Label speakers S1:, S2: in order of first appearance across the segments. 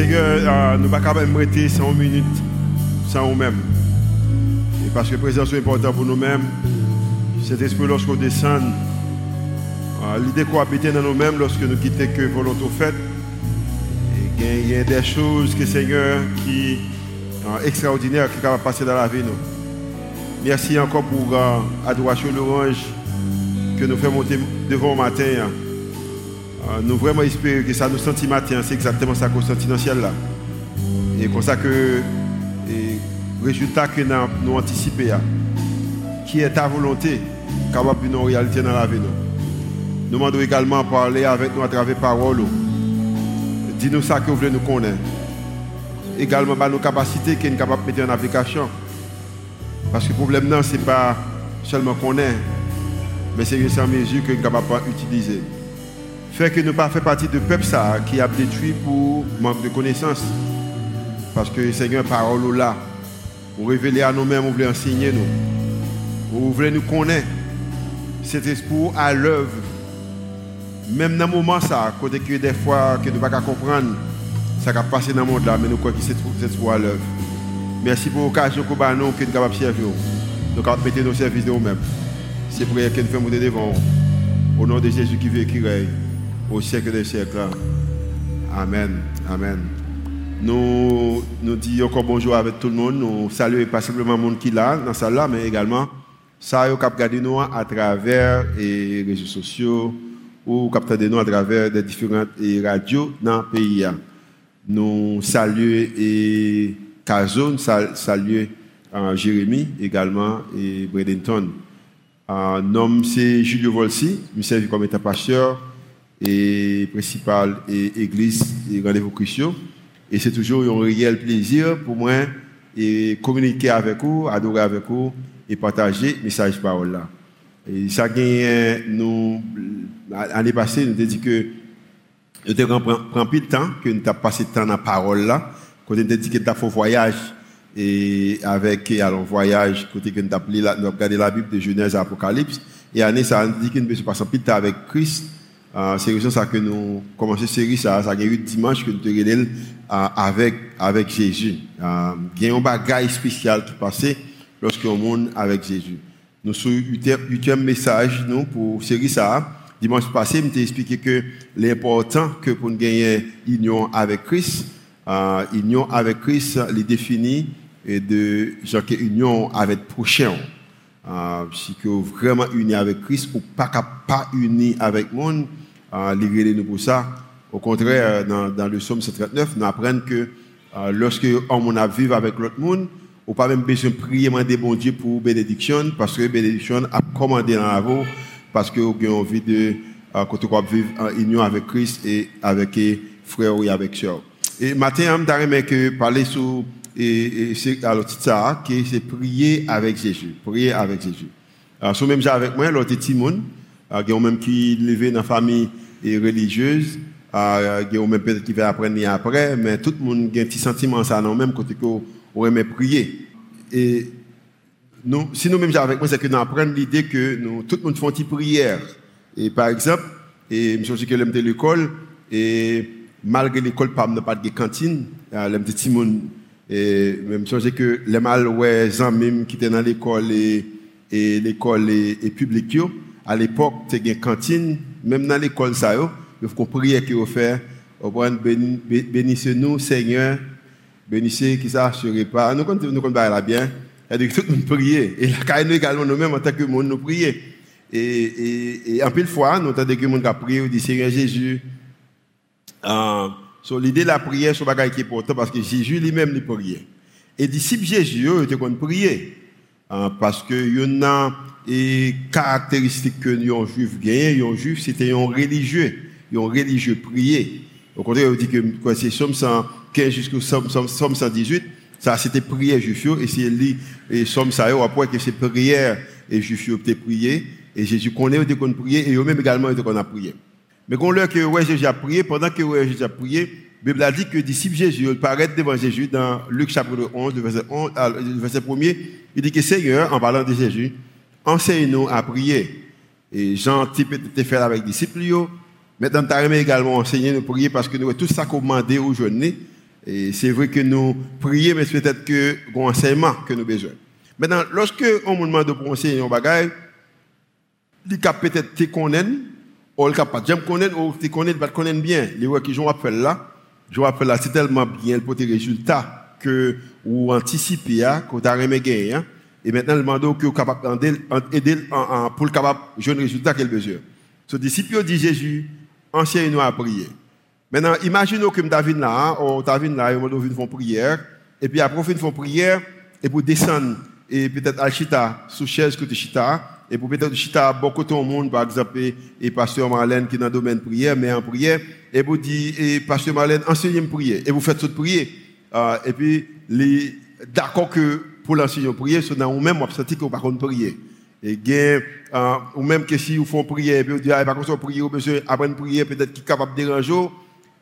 S1: Seigneur, euh, nous ne pouvons pas rester 100 minutes sans nous-mêmes. Et parce que la présence est importante pour nous-mêmes, cet esprit, lorsqu'on descend, euh, l'idée qu'on habite dans nous-mêmes lorsque nous quittons que volonté faite, il y a des choses que Seigneur qui sont extraordinaires qui peuvent passer dans la vie. Nous. Merci encore pour l'adoration euh, l'orange que nous faisons monter devant le matin. Euh, nous vraiment espérons que ça nous sentit matin, c'est exactement ça qu'on sentit dans le ciel là. Et comme ça que le résultat que nous avons anticipé, hein, qui est ta volonté, capable de nous réalité dans la vie. Nous demandons également parler avec nous à travers parole. Dis-nous ça que vous voulez nous connaître. Également, bah, nos capacités qui sont capables de mettre en application. Parce que le problème, ce n'est pas seulement qu'on est, mais c'est une mesure que nous sommes capables d'utiliser. Fait que nous ne pas partie de peuple ça, qui a détruit pour manque de connaissances. Parce que Seigneur, parole là, vous révéler à nous-mêmes, vous voulez enseigner nous. Vous voulez nous connaître. C'est pour à l'œuvre. Même dans le moment ça, côté que des fois que nous ne pouvons pas comprendre, ça va passer dans le monde là, mais nous croyons que c'est pour à l'œuvre. Merci pour l'occasion que nous sommes capables de servir. Nous sommes mettre nos services de nous-mêmes. C'est pour que nous faisons devant. Au nom de Jésus qui veut qui règne au siècle des siècles. Amen. Amen. Nous, nous disons encore bonjour avec tout le monde. Nous saluons pas simplement le monde qui est là, dans salle là, mais également ça, vous regardé nous à travers les réseaux sociaux ou capter nous à travers des différentes radios dans le pays. Nous saluons et nous saluons euh, Jérémy également et Bradenton. Euh, nom c'est Julio Volsi, je suis comme état pasteur et principal et église et rendez-vous Christian. Et c'est toujours un réel plaisir pour moi de communiquer avec vous, adorer avec vous et partager le message parole là. Et ça nous, l'année passée, nous avons dit que nous avons pris le temps, que nous avons passé le temps dans la parole là, quand nous avons dit que nous avons fait un voyage et avec voyage côté que nous avons regardé la Bible de Genèse à Apocalypse et année ça a dit que nous un peu de temps avec Christ euh, c'est pour ça que nous commençons série, ça, ça eu dimanche que nous te euh, avec, avec Jésus. Euh, il y a un bagage spécial qui passait lorsqu'on monde avec Jésus. Nous eu un message nous, pour série ça. Dimanche passé, je t'ai expliqué que l'important que pour nous gagner union avec Christ, union avec Christ, les définit et de genre union avec prochain. Euh, si que vraiment uni avec Christ ou pas pas uni avec monde, euh, nous pour ça. Au contraire, dans, dans le psaume 139, nous apprenons que euh, lorsque on a vivre avec l'autre monde, on pas même besoin de prier, demander bon Dieu pour bénédiction, parce que bénédiction a commandé dans la vie, parce vous avez envie de euh, vivre en union avec Christ et avec les frères et avec sœurs. Et matin, je voudrais que parler sur et, et alors ça qui c'est prier avec Jésus, prier avec Jésus. Alors, même avec moi, l'autre Timon, euh, y a même qui levé dans la famille religieuse, euh, il y a même peut-être qui va apprendre après, mais tout le monde a un petit sentiment ça non même côté qu'on aimait prier. Et nous, si nous même avec moi, c'est que nous apprenons l'idée que nous, tout le monde fait une prière. Et par exemple, et je me que l'aime de l'école, et malgré l'école, pas de pas de cantine, euh, l'aime de et même chose que les mal ouais même qui étaient dans l'école et, et l'école et, et publique à l'époque tu une cantine même dans l'école ça il faut prier qui offert bénissez nous Seigneur bénissez qui ça serait pas nous quand nous là bien et tout le monde prier et la nous également nous mêmes en tant que monde nous prier et, et, et en pile fois nous entendons que monde a prié dit Seigneur Jésus euh, l'idée de la prière, c'est pas qui est important parce que Jésus lui-même ne priait. Et disciples Jésus, ils étaient qu'on prier. Hein, parce que y en a des caractéristiques que les juifs gagnaient. Les juifs, c'était un religieux. Un religieux prier. Au contraire, on dit que c'est Somme 115 jusqu'au Somme 118. Ça, c'était prière juif. Et c'est lui, et Somme ça, après que c'est prière et juif étaient prié. Et Jésus connaît, il qu'on prier. Et eux-mêmes également, qu'on a prié. Mais quand l'heure que ouais, Jésus a prié, pendant que ouais, Jésus a prié, la Bible a dit que les disciples Jésus paraissent devant Jésus dans Luc chapitre 11, le verset, 11, le verset 1er. Il dit que Seigneur, en parlant de Jésus, enseigne-nous à prier. Et Jean, était fait avec les disciples. Maintenant, tu as également enseigné nous prier parce que nous avons tout ça commandé aujourd'hui. Et c'est vrai que nous prions, mais c'est peut-être que que nous avons besoin. Maintenant, lorsque on demande de enseigner un bagage, il peut-être te connaître, ou il pas j'aime connaître, ou te connaître, pas connaître bien. Les gens qui jouent faire là, faire là, c'est tellement bien pour tes résultats que, ou anticiper, que tu as gagner. Et maintenant, le mandat que capable d'aider pour le capable de résultat qu'il besoin. Ce disciple dit Jésus, ancien nous à prier. Maintenant, imaginez que David là, ou hein, David là, ils faire prière, et puis après, ils font prière, et pour descendre, et peut-être à sous chaise que tu Chita, et pour peut-être Chita, beaucoup de monde, par exemple, et pasteur Marlène qui est dans le domaine de prière, mais en prière, et vous dit, et pasteur Marlène, enseignez-moi prier, et vous faites toute prière. Euh, et puis, les, d'accord que pour l'enseigner prier, c'est dans vous-même, vous sentez que vous ne pouvez pas prier. Et bien, euh, ou même que si vous font prier, vous dites, ah, par contre, prier, vous besoin apprendre prier, peut-être qui est capable de déranger.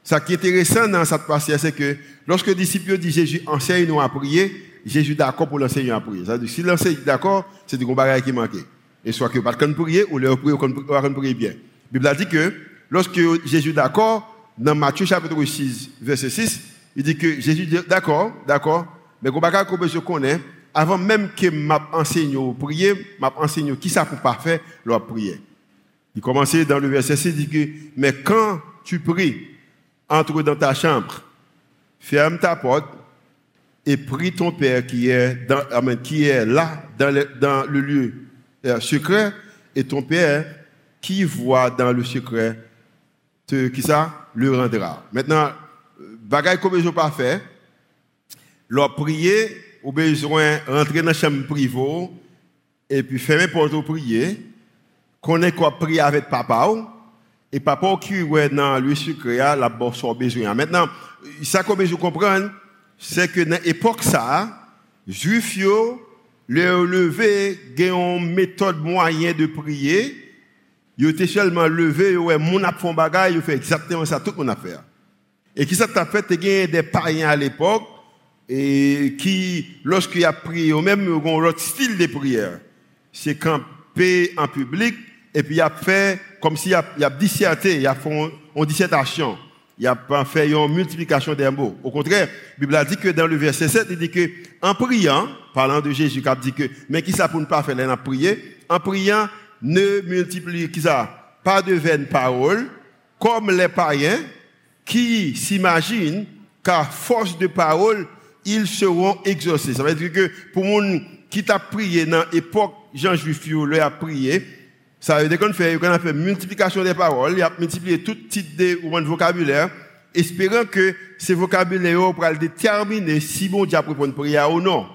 S1: Ce qui est intéressant dans cette partie, c'est que lorsque le disciple dit Jésus enseigne nous à prier, Jésus d'accord pour l'enseigner à prier. C'est-à-dire, si l'enseigne d'accord, c'est du bagage qui manque. Et soit que pas de prier, ou le prier, ou prier bien. La Bible a dit que lorsque Jésus d'accord, dans Matthieu chapitre 6, verset 6, il dit que Jésus dit d'accord, d'accord, mais qu'on je connais, avant même que m'a enseigné au prier, m'a enseigné qui ça pour pas faire leur prier. Il commençait dans le verset 6, il dit que, mais quand tu pries, entre dans ta chambre, ferme ta porte et prie ton Père qui est, dans, qui est là, dans le, dans le lieu euh, secret, et ton Père qui voit dans le secret, te, qui ça, le rendra. Maintenant, bagaille comme je pas fait, leur prier, ou besoin rentrer dans la chambre privée, et puis fermer porte pour prier, connaître quoi prier avec papa, et papa qui est dans le secret, la bosse besoin. Maintenant, ça que je comprends, c'est que dans l'époque ça, juifs le lever une méthode moyen de prier, ils étaient seulement levé, ouais, mon a fait fait exactement ça tout mon affaire. Et qui ça t'a fait, il des païens à l'époque et qui lorsqu'il a prié, ou même un autre style de prière, c'est camper en public et puis il a fait comme s'il a, il a disserté, il a fait une dissertation. Il a fait une multiplication des mots. Au contraire, la Bible a dit que dans le verset 7, il dit que en priant, parlant de Jésus, il a dit que, mais qui ça pour ne pas faire la prier, en priant, ne multiplie, qui ça, pas de vaines paroles, comme les païens qui s'imaginent qu'à force de paroles, ils seront exaucés. Ça veut dire que pour monde qui t'a prié dans l'époque Jean Juif, lui a prié, ça veut dire qu'on fait, qu'on a fait multiplication des paroles, il a multiplié tout type de vocabulaire, espérant que ces vocabulaires pour déterminer si bon Dieu a une prière ou non.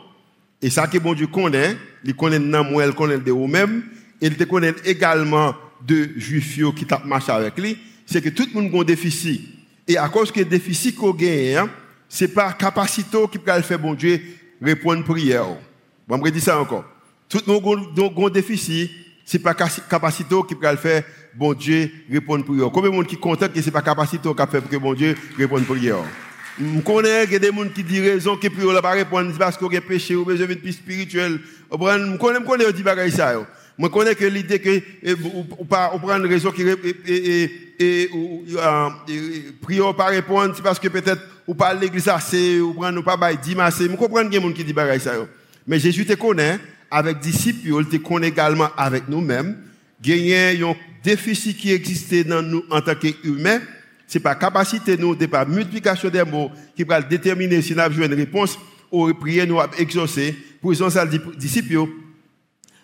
S1: Et ça que bon Dieu connaît, il connaît nous, il connaît de nous-mêmes, et il connaît également de juifs qui t'a marché avec lui, c'est que tout le monde a un déficit. Et à cause que déficit qu'on gagne, hein, c'est pas capacité qui peut faire bon Dieu répondre prière. Bon, je dis ça encore. Tout le monde a un déficit c'est pas capacité qui peut faire bon Dieu répondre prière. Combien de monde qui content que c'est pas capacité qui fait que bon Dieu réponde prière? Je connais des gens qui disent raison que prière pas répondre parce qu'on a péché ou besoin de plus spirituel. Je connais je connais dit bagaille ça. Je connais que l'idée que ou pas on prend une raison qui et et prière pas répondre c'est parce que peut-être ou pas l'église assez ou prendre pas bail dimanche. Je comprends que des gens qui disent bagaille ça. Mais Jésus te connaît avec disciples, il te connaît également avec nous-mêmes. Gagner un déficit qui existait dans nous en tant qu'humains, c'est pas capacité nous, c'est pas multiplication des mots qui va déterminer si nous avons une réponse ou prier nous exaucer. Pour ça, disciples,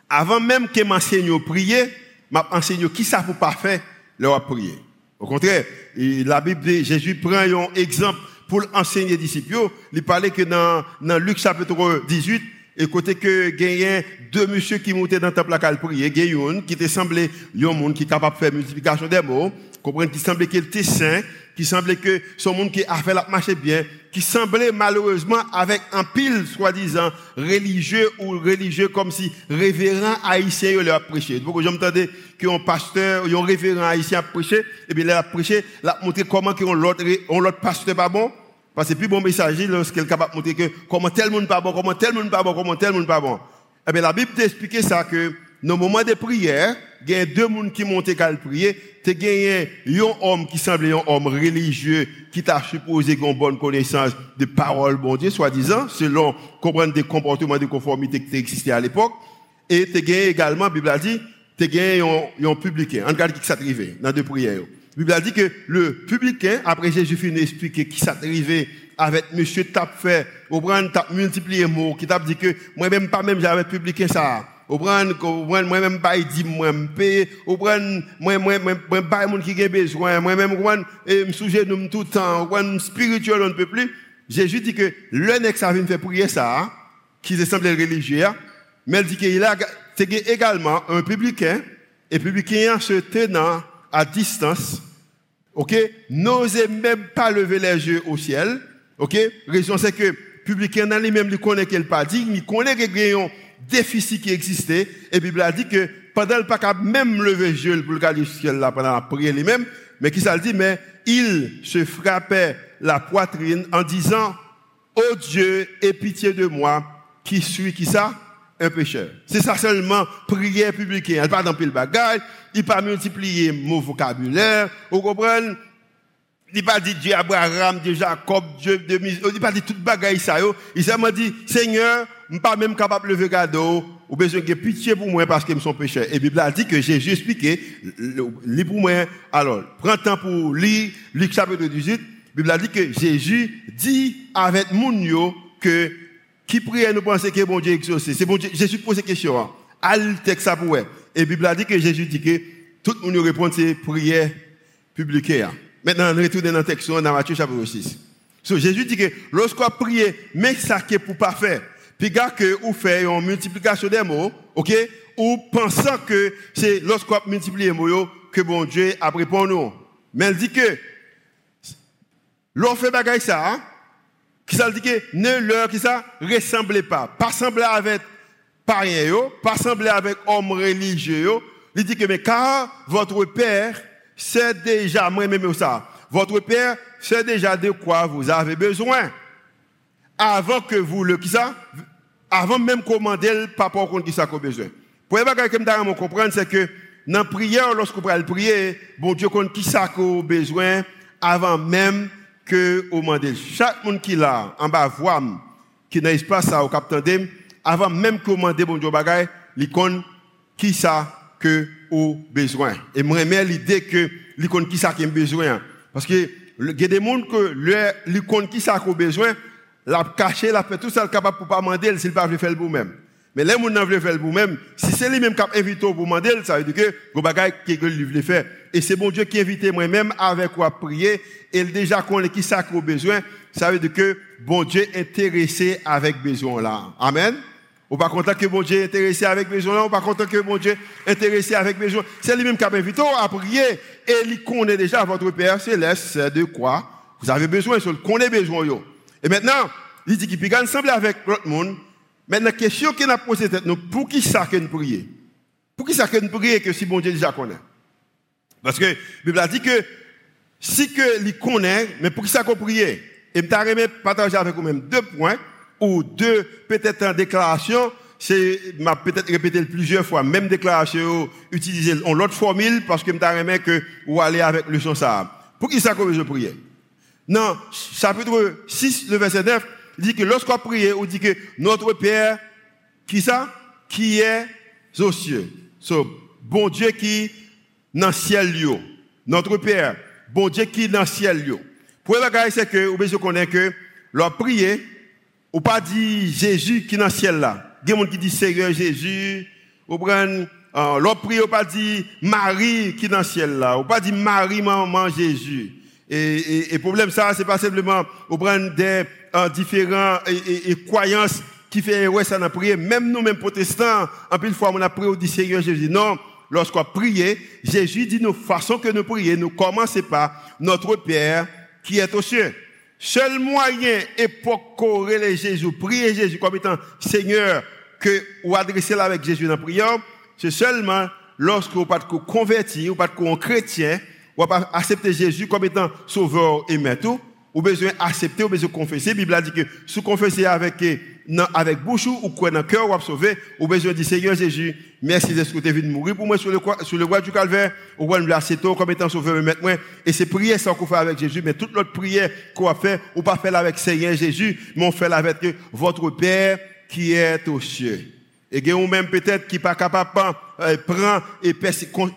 S1: avant même que m'enseigne prier, m'a enseigné qui ça pas faire leur prier. Au contraire, la Bible, Jésus prend un exemple pour enseigner les disciples. Il parlait que dans, dans Luc chapitre 18, et côté que gagné deux monsieur qui montaient dans le temple à prier, gagné qui te semblait un monde qui est capable de faire multiplication des mots, comprendre qui semblait qu'il était saint, qui semblait que son monde qui a fait la marche bien, qui semblait malheureusement avec un pile soi-disant religieux ou religieux comme si révérend haïtien il a prêché. Donc j'entendais qu'un pasteur, un révérend haïtien a prêché, et bien il a prêché, il a montré comment qu'on l'autre l'autre pasteur pas bon parce que plus bon messager lorsqu'il est capable de montrer que comment tel monde pas bon, comment tel monde pas bon, comment tel monde pas bon. Eh bien, la Bible t'explique ça que dans le moment de prière, il y a deux personnes qui montent à prier. Tu as un homme qui semblait un homme religieux qui t'a supposé une bonne connaissance de parole, bon Dieu, soi-disant, selon comprendre des comportements de conformité qui existaient à l'époque. Et tu as également, la Bible a dit, tu as un, publicain. On regarde qui arrivé dans deux prières. La Bible a dit que le publicain, après Jésus finit d'expliquer qui s'est arrivé avec monsieur t'a fait, au brand t'a multiplié mots, qui t'a dit que moi-même pas même j'avais publié ça. Au brand, moi-même pas dit moi me payer, au brand, moi, moi, moi, moi, pas besoin, moi-même, nous tout temps, spirituel on ne peut plus. Jésus dit que le nec ça religieux, mais il dit qu'il a, également un publicain, et publicain se tenant à distance, ok, n'osait même pas lever les yeux au ciel, Ok? Raison c'est que publicain qu'il pas déficit qui existait. Et Bible a dit que pendant le pas même lever yeux pour le du ciel là, pendant la prière lui-même, mais qui ça le dit, mais il se frappait la poitrine en disant, Oh Dieu, aie pitié de moi, qui suis, qui ça? Un pécheur. C'est ça seulement, prière publique. Elle pas dans le bagage, il pas multiplier mon vocabulaire, vous comprenez? Il pas dit Dieu Abraham, Dieu Jacob, Dieu de. Il pas dit toute bagaille ça. Il m'a dit Seigneur, je suis pas même capable de lever cadeau, ou besoin de pitié pour moi parce que je suis pécheur. Et la Bible a dit que Jésus expliqué, lis pour moi. Alors, prends temps pour lire Luc chapitre 18. La Bible a dit que Jésus dit avec moun yo que qui prie nous penser que bon Dieu exaucé. C'est bon Dieu. Jésus pose cette question. Hein. Al texte ça pour Et la Bible a dit que Jésus dit que tout le monde répond c'est prière publique. Hein. Maintenant, on retourne dans le texte dans Matthieu chapitre 6. So, Jésus dit que lorsqu'on prie, mais ça qui est pour pas faire. Puis, gars, que vous faites une multiplication des mots, ok? Ou pensant que c'est lorsqu'on multiplie les mots, que bon Dieu a pour nous. Mais elle dit que, l'on fait bagaille ça, hein? qui ça dit que ne leur qui ça ressemblez pas. Pas sembler avec païen, pas sembler avec homme religieux. Il dit que, mais car votre Père c'est déjà, moi-même ça, votre Père c'est déjà de quoi vous avez besoin. Avant que vous le, qui ça, avant même commander pas rapport contre qui ça a besoin. Pour que vous comprendre, c'est que dans la prière, lorsque vous le prier, bon Dieu compte qui ça a besoin avant même que vous demandez. Chaque monde qui l'a, en bas, voix, qui n'a pas ça au capitaine, avant même que vous demandez, bon Dieu, bagay, l'icône, qui ça que au besoin. Et moi, l'idée que l'icône qui ça qui a besoin. Parce que, il y a des gens que l'icône qui ça qui a besoin, la caché, la fait tout ça capable pour pas demander s'il pas veut faire le vous-même. Mais les gens ne veulent faire le vous-même, si c'est lui-même qui a invité pour demander, ça veut dire que, vos bagages qui veut faire? Et c'est bon Dieu qui a invité moi-même avec quoi prier, et déjà qu'on est qui a besoin, ça veut dire que bon Dieu intéressé avec besoin là. Amen? Ou pas content que mon Dieu est intéressé avec besoin, ou pas content que mon Dieu est intéressé avec besoin? C'est lui-même qui a invité à prier. Et il connaît déjà votre Père céleste, de quoi? Vous avez besoin, il connaît besoin. Yo. Et maintenant, il dit qu'il peut ensemble avec l'autre monde. Maintenant, la question qu'il a posée, c'est pour qui ça nous prions? Pour qui ça nous prions que si mon Dieu déjà connaît? Parce que la Bible a dit que si que connaît, mais pour qui ça qu'on prie Et je vais partager avec vous-même deux points ou deux peut-être en déclaration, c'est m'a peut-être répété plusieurs fois même déclaration utiliser en l'autre formule parce que m'ta remet que ou aller avec le son ça. Pour qui ça que je priais? Non, chapitre 6 le verset 9 dit que lorsqu'on prie, on dit que notre Père qui ça? Qui est aux cieux. So, bon Dieu qui dans le ciel Notre Père, bon Dieu qui dans le ciel Pour le c'est que vous besoin connaître que leur prier ou pas dit Jésus qui dans le ciel là. Il y a des gens qui disent Seigneur Jésus. Ou l'autre prie, ou pas dit Marie qui dans le ciel là. Ou pas dit Marie, maman Jésus. Et, et, problème ça, c'est pas simplement, ou prendre des euh, différents et, croyances qui fait ouais ça n'a prié. Même nous, même protestants, en plus fois, on a prié au Seigneur Jésus. Non, lorsqu'on prie, Jésus dit nous façon que nous prions, nous commençons par notre Père qui est aux cieux. Seul moyen époque les Jésus, prier Jésus comme étant Seigneur, que ou adresser là avec Jésus dans la c'est seulement lorsque vous pas converti, ou pas un chrétien, ou pas accepter Jésus comme étant sauveur et maître, ou? Besoin accepter, ou besoin confesser. La Bible a dit que si confesser avec, avec bouche ou quoi dans le cœur, ou sauver, ou besoin dire Seigneur Jésus, merci de venu mourir pour moi sur le, sur le bois du calvaire, ou me placer comme étant sauveur et moi. Et c'est prière sans qu'on fait avec Jésus, mais toute notre prière qu'on fait, ou pas fait avec Seigneur Jésus, mais on fait avec votre Père qui est aux cieux. Et que même peut-être qui pas capable de euh, prendre et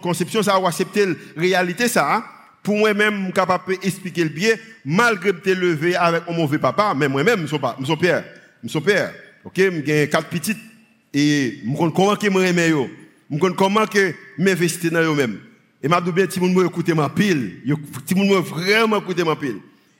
S1: conception ça ou accepter la réalité ça hein pour moi-même, je suis capable d'expliquer le bien, malgré que je levé avec mon mauvais papa, mais moi-même, je suis père. Je suis père. Ok, j'ai quatre petites, et je connais comment je m'aime, je connais comment je m'investis dans eux-mêmes. Et je dis bien, si vous écouter ma pile, si vous vraiment écouter ma pile.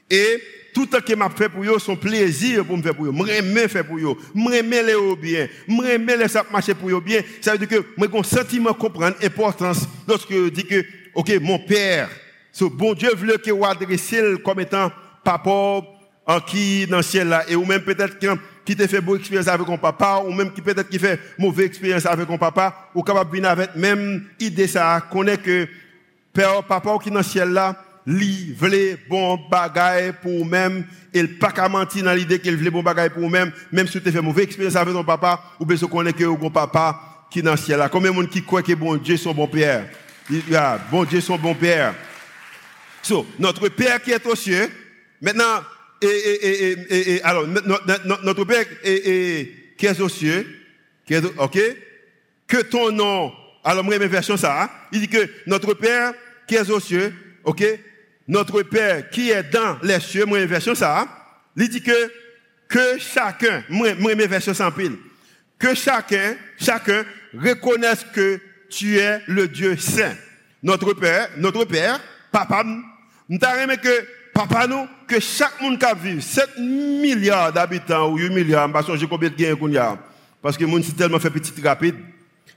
S1: Et tout ce que m'a fait pour eux, son plaisir pour me faire pour eux. Je faire pour eux. Je les bien. Je les ça marcher pour eux bien. Ça veut dire que moi, un sentiment comprendre l'importance lorsque je dis que, ok, mon père, ce bon Dieu veut que vous adressez comme étant papa en qui dans le ciel là et ou même peut-être qui t'a fait bonne expérience avec ton papa ou même qui peut-être qui fait mauvaise expérience avec ton papa ou capable venir avec même idée ça connaît que père papa qui dans le ciel là li vle bon bagaille pour même. Et pas qu'à mentir dans l'idée qu'il voulait bon bagaille pour même. Même si tu fait mauvaise expérience avec ton papa ou bien connaît que bon papa qui dans le ciel là. Combien de monde qui croit que bon Dieu son bon père? Bon Dieu son bon père. So, notre Père qui est aux cieux, maintenant, alors, notre Père qui est aux cieux, qui est, ok, que ton nom, alors moi, mes version ça, hein, il dit que notre Père qui est aux cieux, ok, notre Père qui est dans les cieux, moi, version ça, il dit que, que chacun, moi, moi mes versions sans pile, que chacun, chacun reconnaisse que tu es le Dieu saint. Notre Père, notre Père, papa, nous avons que papa nous, que chaque monde qui vit, 7 milliards d'habitants ou 8 milliards, je ne sais combien de a. Parce que le monde tellement fait petit rapide.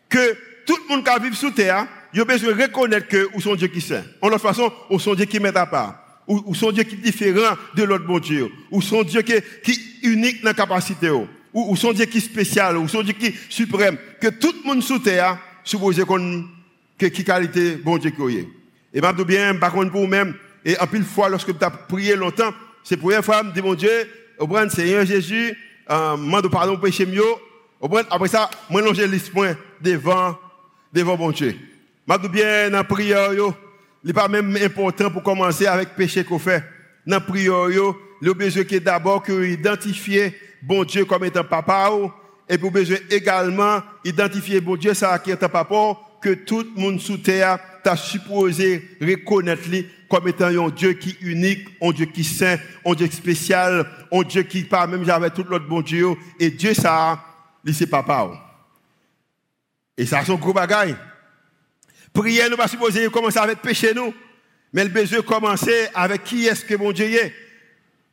S1: Que tout le monde qui vit sur terre, il a besoin de reconnaître que ou son Dieu qui saint. En l'autre façon, ou son Dieu qui met à part. Ou, ou son Dieu qui est différent de l'autre bon Dieu. Ou son Dieu qui, est unique dans la capacité. Ou, ou son Dieu qui est spécial. Ou son Dieu qui est suprême. Que tout le monde sur terre, suppose qu'on, que qui qualité bon Dieu qui est. Et bien, bien, par contre, vous-même, et en pile fois, lorsque tu as prié longtemps, c'est pour une fois, me dit mon Dieu, au point Seigneur Jésus, euh, demande pardon pour péché mieux. Après ça, moi, j'ai point devant, devant mon Dieu. Dis bien, dans la prière, il n'est pas même important pour commencer avec le péché qu'on fait. Dans la prière, le besoin qui est d'abord identifier bon Dieu comme étant papa, et pour besoin également identifier bon Dieu, ça qui est un papa, que tout le monde sous terre t'a supposé reconnaître comme étant un Dieu qui unique, un Dieu qui saint, un Dieu spécial, un Dieu qui pas même j'avais tout l'autre bon Dieu. Et Dieu ça, c'est papa. Et ça, c'est un gros bagaille. Prière, nous pas supposé commencer avec péché, nous. Mais le besoin commencer avec qui est-ce que mon Dieu est.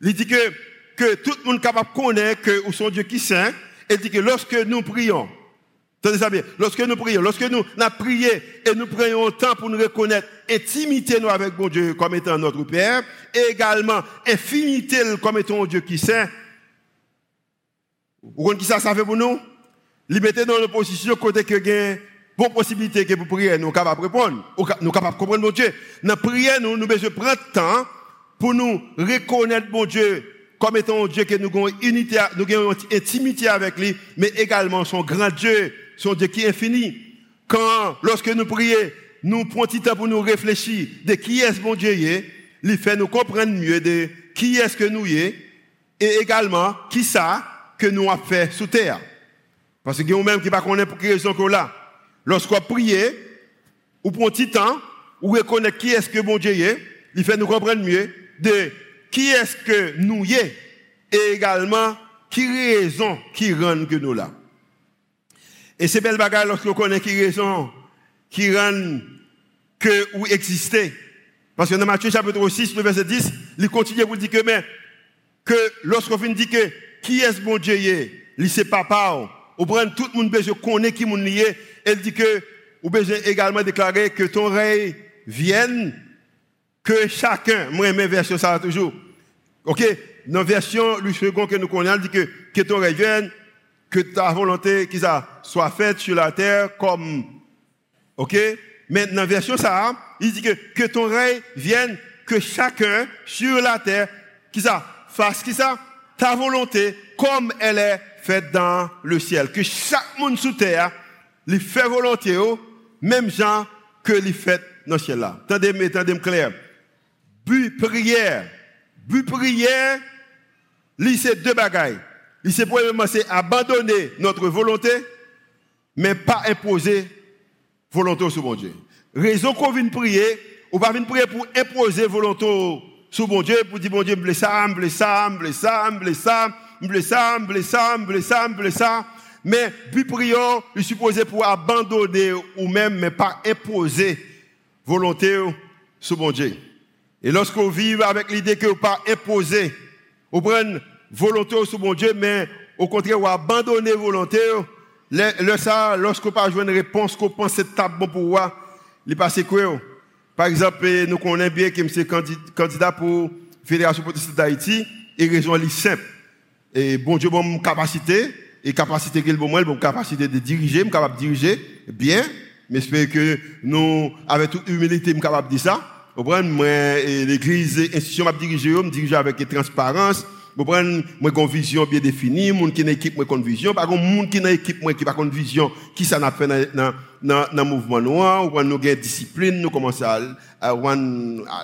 S1: Il dit que, que tout le monde capable de connaître que son Dieu qui saint. Il dit que lorsque nous prions, Tenez ça bien. Lorsque nous prions, lorsque nous avons prié et nous prenons temps pour nous reconnaître, intimité nous avec mon Dieu comme étant notre Père, et également infinité comme étant Dieu qui saint. Vous comprenez qui ça, ça fait pour nous? Liberté dans l'opposition, côté que gain bonne possibilité que pour prier, nous sommes capables de répondre, nous sommes de comprendre mon Dieu. Dans la prière, nous, nous besoin prendre le temps pour nous reconnaître mon Dieu comme étant un Dieu que nous avons unité, nous avons intimité avec lui, mais également son grand Dieu son Dieu qui est infini. Quand, lorsque nous prions, nous prenons petit temps pour nous réfléchir de qui est ce bon Dieu est, il fait nous comprendre mieux de qui est-ce que nous est, et également qui ça que nous avons fait sous terre. Parce que nous même qui pas connaît pour quelle raison que là. Lorsqu'on prie, ou prend petit temps, ou reconnaît qui est-ce que bon Dieu est, il fait nous comprendre mieux de qui est-ce que nous est, et également qui raison qui rend que nous là. Et c'est belle bagarre lorsqu'on connaît qui raison, qui rend que ou exister. Parce que dans Matthieu chapitre 6, le verset 10, il continue pour dire que, mais, que lorsqu'on vient dire qui est ce bon Dieu, il c'est papa, ou prend tout le monde besoin connaît qui mon lié, elle dit que, ou besoin également déclarer que ton règne vienne, que chacun, moi, mes versions, ça toujours. Ok? Dans la version, le second que nous connaissons, elle dit que, que ton règne vienne, que ta volonté qui soit faite sur la terre comme OK? Mais dans la version ça il dit que que ton règne vienne que chacun sur la terre qui ça Fasse qui ça Ta volonté comme elle est faite dans le ciel. Que chaque monde sous terre, il fait volonté, même gens que il fait dans ciel là. Attendez, mais attendez clair. But prière, but prière, il c'est deux bagailles. Il c'est premièrement c'est abandonner notre volonté mais pas imposer volonté sur mon Dieu. Raison qu'on vient prier, on va venir prier pour imposer volonté sur mon Dieu pour dire bon Dieu, me blesse ça, me blesse ça, me blesse ça, mais puis prions, il supposé pour abandonner ou même, mais pas imposer volonté sur mon Dieu. Et lorsqu'on vit avec l'idée que pas imposer, on prend volonté sur mon Dieu, mais au contraire, on abandonner volonté, le, ça, lorsqu'on pas jouer une réponse qu'on pense c'est bon pour moi, il passe quoi? Par exemple, nous connaissons bien que c'est candidat pour Fédération protestante d'Haïti, et raison est simple. Et bon Dieu, bon capacité, et capacité qu'il moi, bon capacité de diriger, capable de diriger bien, mais j'espère que nous, avec toute humilité, capable de dire ça. Vous comprenez, l'église, l'institution m'a dirigé, me diriger avec transparence, vous comprenez, moi, j'ai une vision bien définie, moun qui n'a équipe, moi, une vision. Par contre, moun qui n'a équipe, moi, qui pas une vision, qui ça n'a fait dans, dans, dans, mouvement noir, ou nous avons discipline, nous commençons à, à, à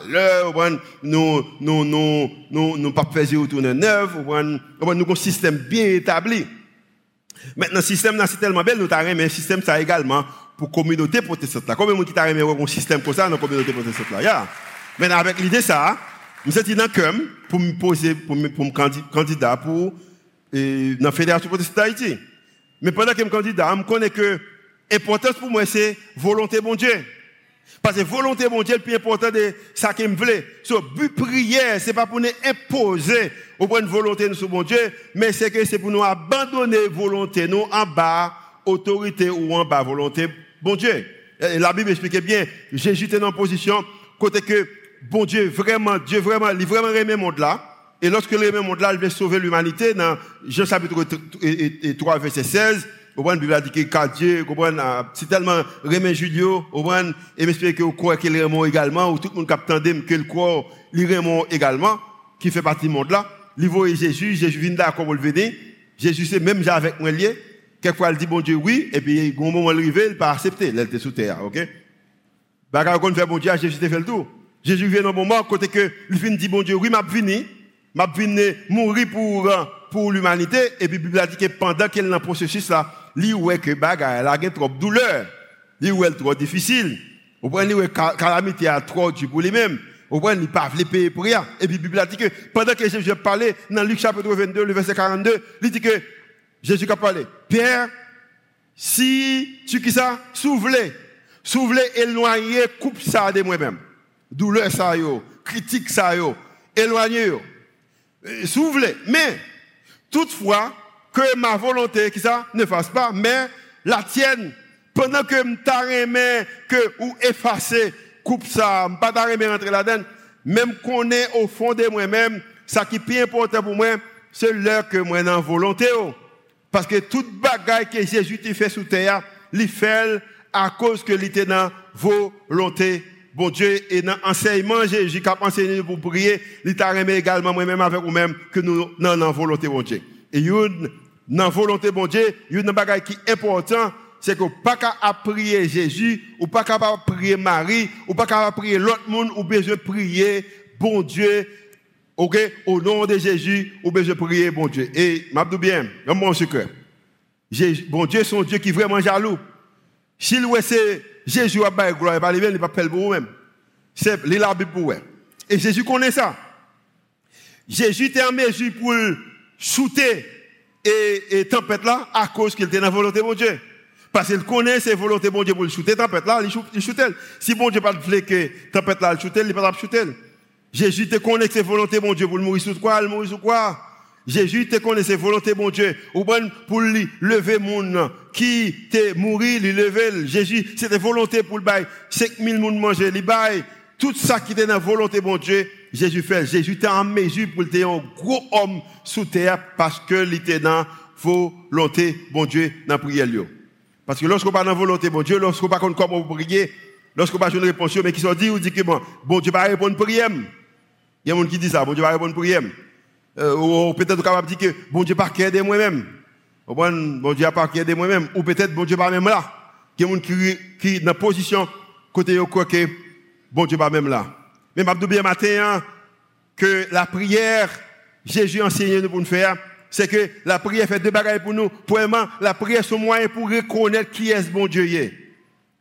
S1: l'heure, nous, nous, nous, nous, nous, pas faire retourner neuf, nous avons un système bien établi. Maintenant, le système, c'est tellement belle, nous avons un système, ça également, pour communauté protestante. Combien de gens qui ont un système comme ça dans la communauté protestante là? Yeah. Maintenant, avec l'idée ça, je suis dans le pour me poser, pour me, pour me candidat pour, dans la Fédération protestante d'Haïti. Mais pendant que je suis candidat, je connais que l'importance pour moi, c'est volonté bon Dieu. Parce que volonté bon Dieu, le plus important de ça qui me voulait. Ce but prière, c'est pas pour nous imposer au point de volonté sur bon Dieu, mais c'est que c'est pour nous abandonner volonté nous en bas, autorité ou en bas volonté bon Dieu. la Bible explique bien, Jésus était dans une position côté que bon Dieu, vraiment, Dieu vraiment, il vraiment aimé là. Et lorsque il aimé le monde là, il veut sauver l'humanité dans Jean chapitre 3, verset 16. La Bible dit que Dieu, vous comprenez, c'est tellement remet Julio, et m'espère que croyez qu'il remet également, ou tout le monde capte que le croit, il remet également, qui fait partie du monde là. Il voit Jésus, Jésus vient là, comme vous le venez. Jésus, c'est même avec moi lié. Quelquefois, il dit, bon Dieu, oui, et puis, au moment où il arrive, il pas accepter, il était sous terre, ok? Bagarre qu'on fait bon Dieu, Jésus fait le tour. Jésus vient dans un moment, côté que, il vient dire, bon Dieu, oui, m'a venu, m'a venu mourir pour, pour l'humanité, et puis, la Bible a dit que pendant qu'elle est dans le processus là, li wè ke bagay la gen trop douleur, li wè trop difficile, ou pren li wè kalamite trop du pou li mèm, ou pren li pa vle peye pou rien. Et puis, Biblia dit que, pendant que Jésus parlait, dans Luc chapitre 22, le verset 42, il dit que, Jésus a parlé, Pierre, si tu qui ça, souvlez, souvlez, éloignez, coupe ça de moi-même. Douleur ça yo, critique ça yo, éloignez yo. Euh, souvlez, mais, toutefois, que ma volonté, qui ça, ne fasse pas, mais la tienne, pendant que m'ta que ou effacer, coupe ça, ta rentrer là-dedans, même qu'on est au fond de moi-même, ça qui est plus important pour moi, c'est l'heure que moi dans volonté. Oh. Parce que toute bagaille que Jésus fait sous terre, il fait à cause que était dans volonté bon Dieu et dans enseignement Jésus qui a enseigné pour prier, il t'a remis également moi-même avec vous-même que nous dans volonté bon Dieu. Et dans volonté bon Dieu, il a une bagaille qui est important, c'est que pas qu'à prier Jésus, ou pas qu'à prier Marie, ou pas qu'à prier l'autre monde, ou besoin prier bon Dieu Ok, au nom de Jésus, ou bien je prie, bon Dieu. Et, m'abdou bien, mon secret. Bon Dieu, un Dieu qui est vraiment jaloux. S'il ouais c'est Jésus a bail gloire, il pas il pas pour vous-même. C'est la Bible pour vous. Et Jésus connaît ça. Jésus était en mesure pour shooter et, et tempête là à cause qu'il était dans la volonté de bon Dieu. Parce qu'il connaît ses volontés bon Dieu pour le shooter tempête là, il shoot, Si bon Dieu pas de que tempête là, il shooter, il pas shooter. Jésus te connaît ses volontés, mon Dieu, pour le mourir sous quoi, le mourir sous quoi? Jésus te connaît ses volontés, mon Dieu, ou bon pour lui lever mon qui te mourir, lui lever. Jésus, c'était volonté pour le bail. 5000 moun manger, lui bail. Tout ça qui était dans la volonté, mon Dieu, Jésus fait. Jésus était en mesure pour être un gros homme sous terre parce que il était dans volonté, bon Dieu, dans la prière. Parce que lorsqu'on pas dans volonté, bon Dieu, lorsqu'on pas comment prier, lorsqu'on pas une réponse, mais qui sont dit, ou dit que bon, bon Dieu pas répondre prière. Il y a des gens qui disent ça, bon Dieu va répondre rien. Euh, ou peut-être capable de dire que bon Dieu pas de moi-même. Bon Dieu pas de moi-même. Ou peut-être bon Dieu pas même là. Il y a des gens qui, sont dans la position côté de que bon Dieu pas même là. Mais je bien matin hein, que la prière, Jésus enseigne nous pour nous faire, c'est que la prière fait deux bagages pour nous. Premièrement, la prière est un moyen pour reconnaître qui est ce bon Dieu.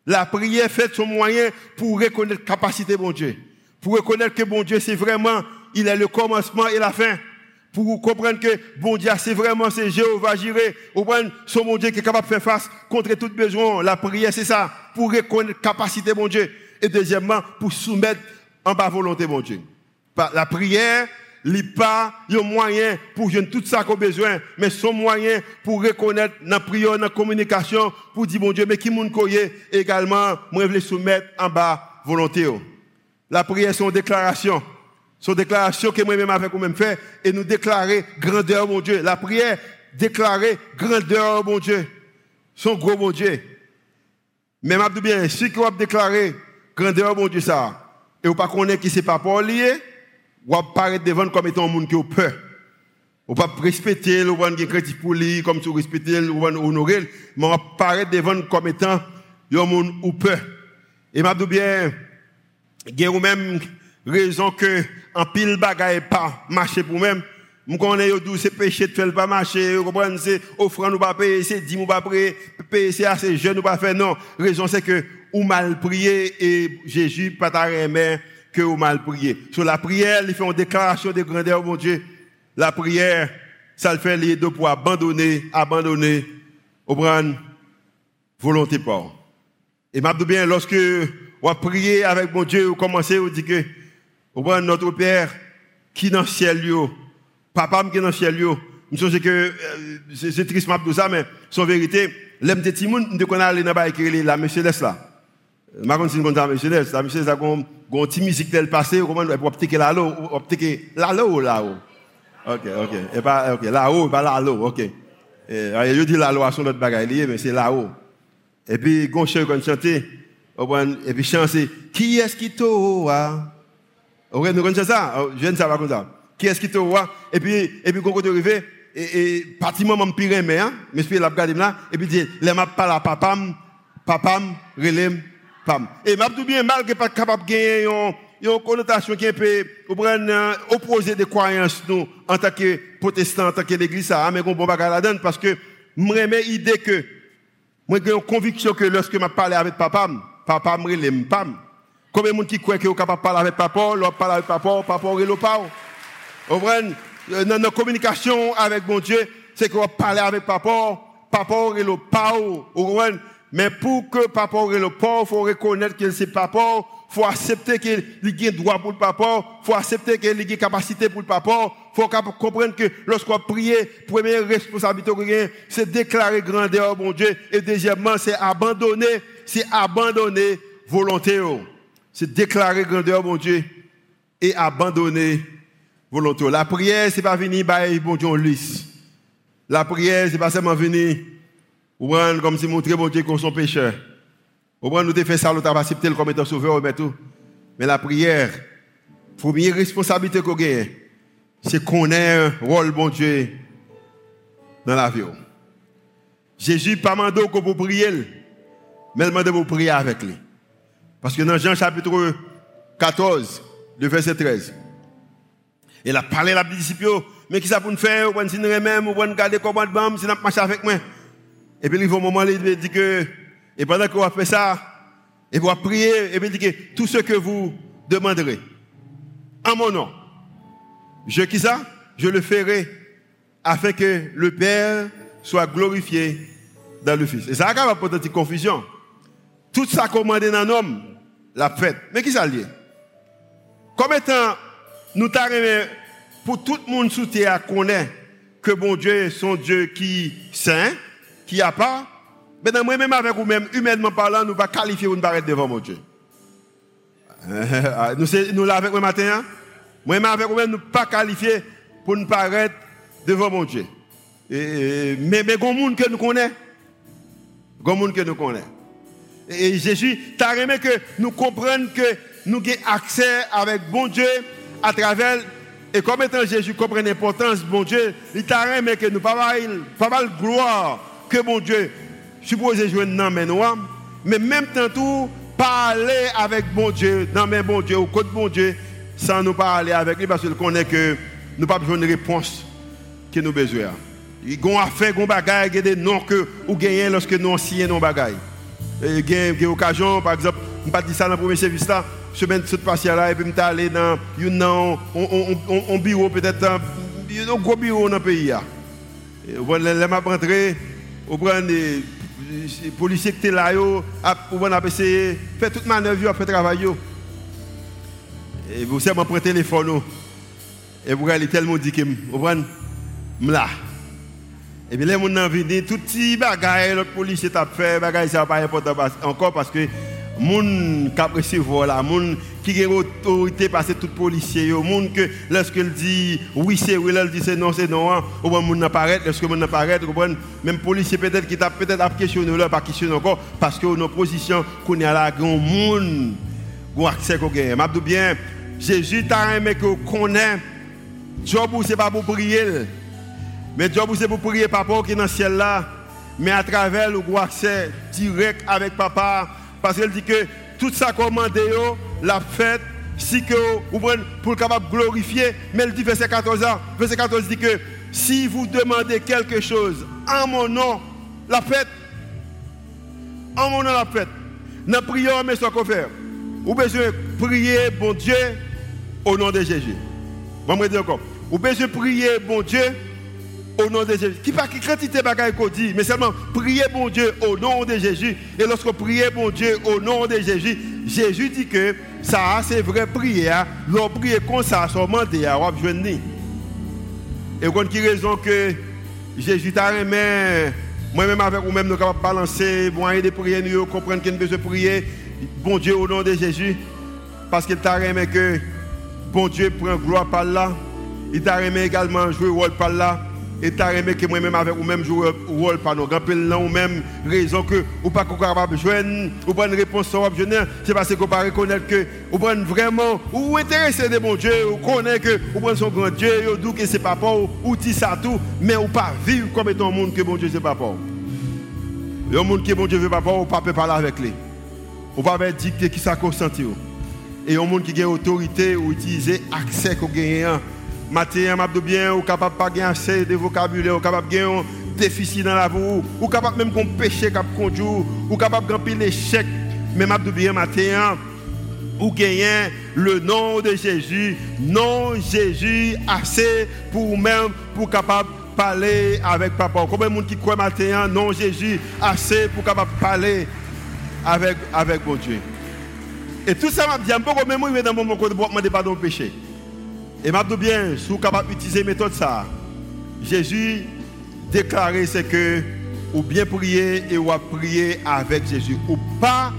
S1: La prière fait son moyen pour reconnaître la capacité de bon Dieu. Pour reconnaître que bon Dieu, c'est vraiment, il est le commencement et la fin. Pour comprendre que bon Dieu, c'est vraiment, c'est Jéhovah Jiré. Son bon Dieu qui est capable de faire face contre tout besoin. La prière, c'est ça. Pour reconnaître la capacité de bon Dieu. Et deuxièmement, pour soumettre en bas volonté bon Dieu. La prière, n'est pas un moyen pour jouer tout ça qu'on a besoin, mais son moyen pour reconnaître dans la prière, dans la communication, pour dire, bon Dieu, mais qui koye? Également, moi, je soumettre en bas volonté. La prière, c'est une déclaration. Une déclaration que moi-même avec vous-même fait, et nous déclarer grandeur, mon Dieu. La prière, déclarer grandeur, mon Dieu. Son gros, mon Dieu. Mais je bien, si vous déclarer grandeur, mon Dieu, ça, et vous ne pas qui c'est pas pour lié, ou apparaître devant comme étant un monde qui a peur. Ou pas respecter, ou pas crédit pour lui, comme tu respecter, ou pas honorer, mais apparaître devant comme étant un monde qui a peur. Et m'a dit bien, il y a même raison que en pile bagaille pas marcher pour même. Je connais que c'est péché de faire pas marcher, vous comprenez, c'est offrande ou pas payer, c'est dîme ou pas payer, c'est assez jeune ou pas faire. Non, raison c'est que ou mal prier et Jésus pas que vous mal prier. Sur la prière, il fait une déclaration de grandeur, mon Dieu. La prière, ça le fait les deux pour abandonner, abandonner, au prendre volonté pas. Et m'a bien, lorsque vous priez avec mon Dieu, vous commencez, vous dites que, vous prenez notre Père, qui dans le ciel, papa qui dans le ciel, je pense que euh, c'est triste, de ça, mais son vérité, l'aime de Timoun, nous devons aller dans la Mercedes là. Pas si vous avez Mercedes, la ou. Ok, ok. Là-haut, pas là-haut, ok. Son autre bagaille, mais c'est là-haut. Et puis, goncheur quand chanter, et puis chanter, qui est-ce qui t'a Ok, nous connaissons ça, oh, je ne sais pas comme ça. Qui est-ce qui t'a Et puis, et puis, quand on arrive, et, et, pratiquement, je me pire, mais, hein, mais je peux la m'a la papam, papam, relève, et m'a dit bien, malgré pas capable de gagner une connotation qui est un peu euh, opposée des croyances nous en tant que protestants, en tant que l'église, ça, mais bon bagage là-dedans parce que j'ai l'idée que moi j'ai une conviction que lorsque je parle avec papa, papa me relève pam. Combien de gens qui croient que capable de parler avec papa, leur parler avec papa, papa relève pas. Vous comprenez? Euh, Dans notre communication avec mon Dieu, c'est qu'on va parler avec papa, papa relève pas. Vous comprenez? Mais pour que papa ait le port, il faut reconnaître que c'est papa. Il faut accepter qu'il a droit pour le papa. Il faut accepter qu'il a capacité pour le papa. Il faut comprendre que lorsqu'on prie, première responsabilité c'est déclarer grandeur bon Dieu. Et deuxièmement, c'est abandonner, c'est abandonner volonté. C'est déclarer grandeur bon Dieu et abandonner volonté. La prière, c'est pas venir par bon Dieu lisse. La prière, c'est pas seulement venir ou comme si montrer bon Dieu qu'on sont pécheurs. Ou nous te fait ça, nous avons accepté comme étant sauveur, mais tout. Mais la prière, première responsabilité qu'on a, c'est qu'on ait un rôle, bon Dieu, dans la vie. Jésus pas demandé qu'on vous prier, mais il demandé vous prier avec lui. Parce que dans Jean chapitre 14, le verset 13, il a parlé à la disciple, mais qui ça pour nous faire, on si nous même, on garder commandement, si nous marcher avec moi. Et puis, il va un moment, il dit que, et pendant qu'on va faire ça, et va prier, et puis il dit que tout ce que vous demanderez, en mon nom, je qui ça? Je le ferai afin que le Père soit glorifié dans le Fils. Et ça va pas une confusion. Tout ça commandé dans l'homme, la fête. Mais qui ça lié? Comme étant, nous t'arrivons pour tout le monde sous terre connaît que bon Dieu est son Dieu qui saint, qui a pas, mais dans moi-même avec vous-même, humainement parlant, nous va qualifier nous paraître devant mon Dieu. nous nous là avec moi matin, hein? moi-même avec vous-même, nous pas qualifier pour nous paraître devant mon Dieu. mais mais il y a des gens que nous connaissons. Gens que nous connaissons. Et Jésus, tu as aimé que nous comprenions que nous avons accès avec bon Dieu à travers, et comme étant Jésus comprend l'importance, bon Dieu, il t'a mais que nous pas mal gloire que bon Dieu supposé jouer dans mais nous, mais même temps tout parler avec bon Dieu, dans mes bon Dieu, au côté bon Dieu, sans nous parler avec lui parce qu'il connaît que nous pas besoin de réponse que nous besoin. Il y a affaire, il y a des noms que vous gagnez lorsque nous signons nos bagages. Il y a occasion, par exemple, je ne pas dire ça dans le premier service là, je vais tout passer là et puis je aller dans un bureau peut-être, un gros bureau dans le pays. Vous allez rentrer, vous prenez les policiers qui sont là, vous allez essayer de faire toute manœuvre, faire travail. Et vous savez, prendre téléphone. Et vous allez tellement dire que vous prenez là. Et bien, les gens ont venu, tout petit bagage, le policier t'a fait, bagage, ça pas important encore parce que moun qui recevoir là, moun qui a autorité passer tout policier, moun que lorsqu'il dit oui c'est oui, il dit c'est non c'est non, ou bien moun n'apparaît, lorsque moun n'apparaît, même policier peut-être qui t'a peut-être à questionner là, pas questionner encore parce que nos qu'on est là, grand moun, grand accès qu'on gagne. M'a bien, Jésus t'a aimé que connaît, job c'est pas pour prier, mais job c'est pour prier papa qui est dans le ciel là, mais à travers le accès direct avec papa parce qu'elle dit que tout ça commandé, la fête, si que vous pour capable glorifier, mais elle dit verset 14 ans, verset 14 dit que si vous demandez quelque chose en mon nom, la fête, en mon nom la fête, dans prière, mais ce qu'on fait, vous besoin prier, bon Dieu, au nom de Jésus. Vous besoin prier, bon Dieu, au nom de Jésus. Qui pas qui quantité bagaille qu'on dit, mais seulement prier bon Dieu au nom de Jésus. Et lorsque prier bon Dieu au nom de Jésus, Jésus dit que ça c'est vrai prière. L'on prie comme ça, son mandé à venir. Et qu'on qui raison que Jésus t'a remis, moi-même avec vous-même, nous capables de balancer, de prier, nous comprendre qu'il besoin de prier, bon Dieu au nom de Jésus. Parce qu'il t'a remis que bon Dieu prend gloire par là. Il t'a remis également jouer rôle par là. Et tu as aimé que moi-même avec vous-même jouer rôle par nous. Grand ou même raison que ou pas capable de joindre, ou pas une réponse sur c'est parce vous pas reconnaître que vous prenez vraiment, ou intéressé de bon Dieu, ou connaît que vous prenez son grand Dieu, ou dit que c'est pas pour, ou ça tout, mais ou pas vivre comme étant un monde que bon Dieu c'est pas pour. Un monde que bon Dieu veut pas pour, ou pas parler avec lui. Ou pas dicter qui ça consenti. Et un monde qui a autorité ou utiliser accès qu'on gagne matin, m'a bien, ou capable pas gagner assez de vocabulaire, ou capable gagner un déficit dans la vie, ou capable même qu'on péché cap conduire, ou capable gagner l'échec, mais m'a bien matin ou gagner le nom de Jésus, non Jésus assez pour même pour capable parler avec papa. Combien de monde qui croit matin non Jésus assez pour capable parler avec avec mon Dieu? Et tout ça m'a dit, beaucoup même moi dans mon côté pour demander pardon péché. Et m'a bien, si vous capable d'utiliser méthode ça, Jésus déclaré c'est que ou bien prier et ou prier avec Jésus. Ou pas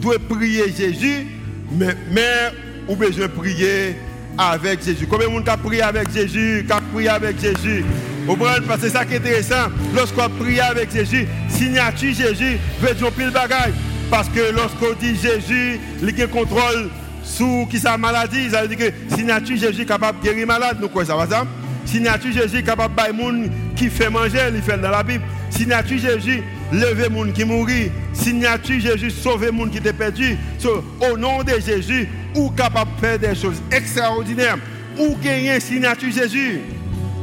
S1: doit prier Jésus, mais, mais ou besoin prier avec Jésus. Combien de monde a prié avec Jésus, qui a prié avec Jésus? Vous comprenez? Parce que c'est ça qui est intéressant. Lorsqu'on prie avec Jésus, signature Jésus veut dire pile bagaille. Parce que lorsqu'on dit Jésus, il contrôle sous qui sa maladie, ça veut dire que signature Jésus est capable de guérir malade, nous quoi ça va ça? Signature Jésus est capable de monde qui fait manger, il fait dans la Bible. Signature Jésus lever monde qui mourit. Signature Jésus sauver monde qui était perdu. au nom de Jésus, ou capable de faire des choses extraordinaires. Ou gagner signature Jésus.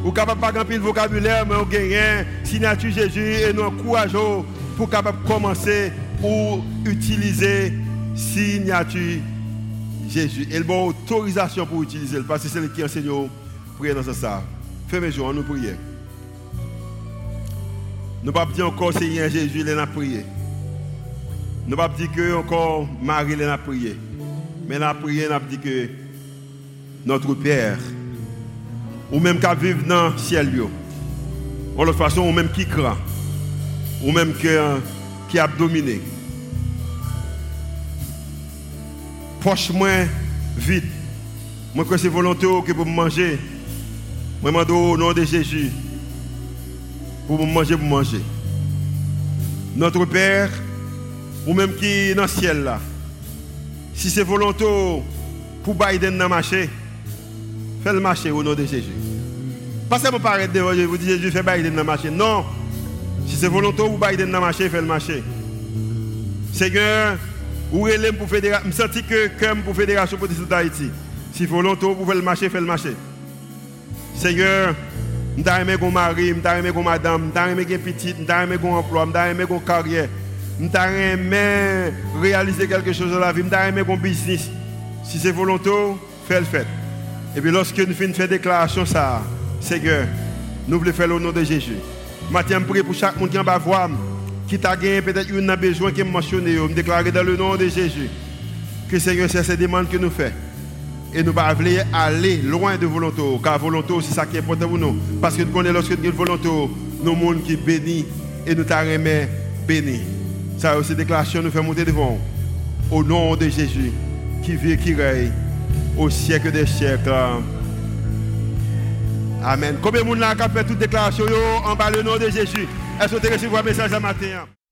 S1: Ou capable pas de vocabulaire, mais ou gagner signature Jésus et nous encourageons pour capable commencer ou utiliser signature Jésus. Il a autorisation pour utiliser parce que c'est lui qui enseigne prier dans ce sens. Fermez les nous prions. Nous ne pas dire encore Seigneur Jésus, il a prié. Nous ne pas dire encore Marie, il a prié. Mais il a prié, il a dit que notre Père, ou même qui vivent dans le ciel, de toute façon, ou même qui craint, ou même qui a dominé. Poche moi vite. Moi c'est volonté que pour manger. Moi demande au nom de Jésus. Pour manger, pour manger. Notre Père, ou même qui est dans le ciel là. Si c'est volonté pour Biden dans marché, fais le marché au nom de Jésus. Pas seulement paraître devant vous dites Jésus, fais Biden dans le marché. Non. Si c'est volontaire, vous Biden dans le marché, fais le marché. Seigneur, vous relève pour fédération. Je sens que comme pour fédération protestante d'Haïti. Si volontaire, vous faites le marché, faites le marché. Seigneur, je aimé mon mari, je aimé mon madame, je aimé mon petit, je aimé mon emploi, je aimé mon carrière. Je aimé réaliser quelque chose dans la vie, je aimé mon business. Si c'est volontaire, faites le fait. Et puis lorsque nous finissons faire déclaration, ça, Seigneur, nous voulons faire au nom de Jésus. Maintenant, je prie pour chaque monde qui en bas voir, qui t'a gagné peut-être une besoin qui est mentionné, me déclarer dans le nom de Jésus. Que Seigneur, c'est ces demandes que nous faisons. Et nous ne voulons aller loin de volonté. Car volonté, c'est ça qui est important pour nous. Parce que nous connaissons lorsque nous volonté, nous monde qui bénit et nous t'arrêtons béni. Ça aussi, déclaration nous fait monter devant. Au nom de Jésus, qui vit et qui règne au siècle des siècles. Amen. Combien de monde a fait toute déclaration en bas le nom de Jésus? Est-ce que tu as reçu un message ce matin?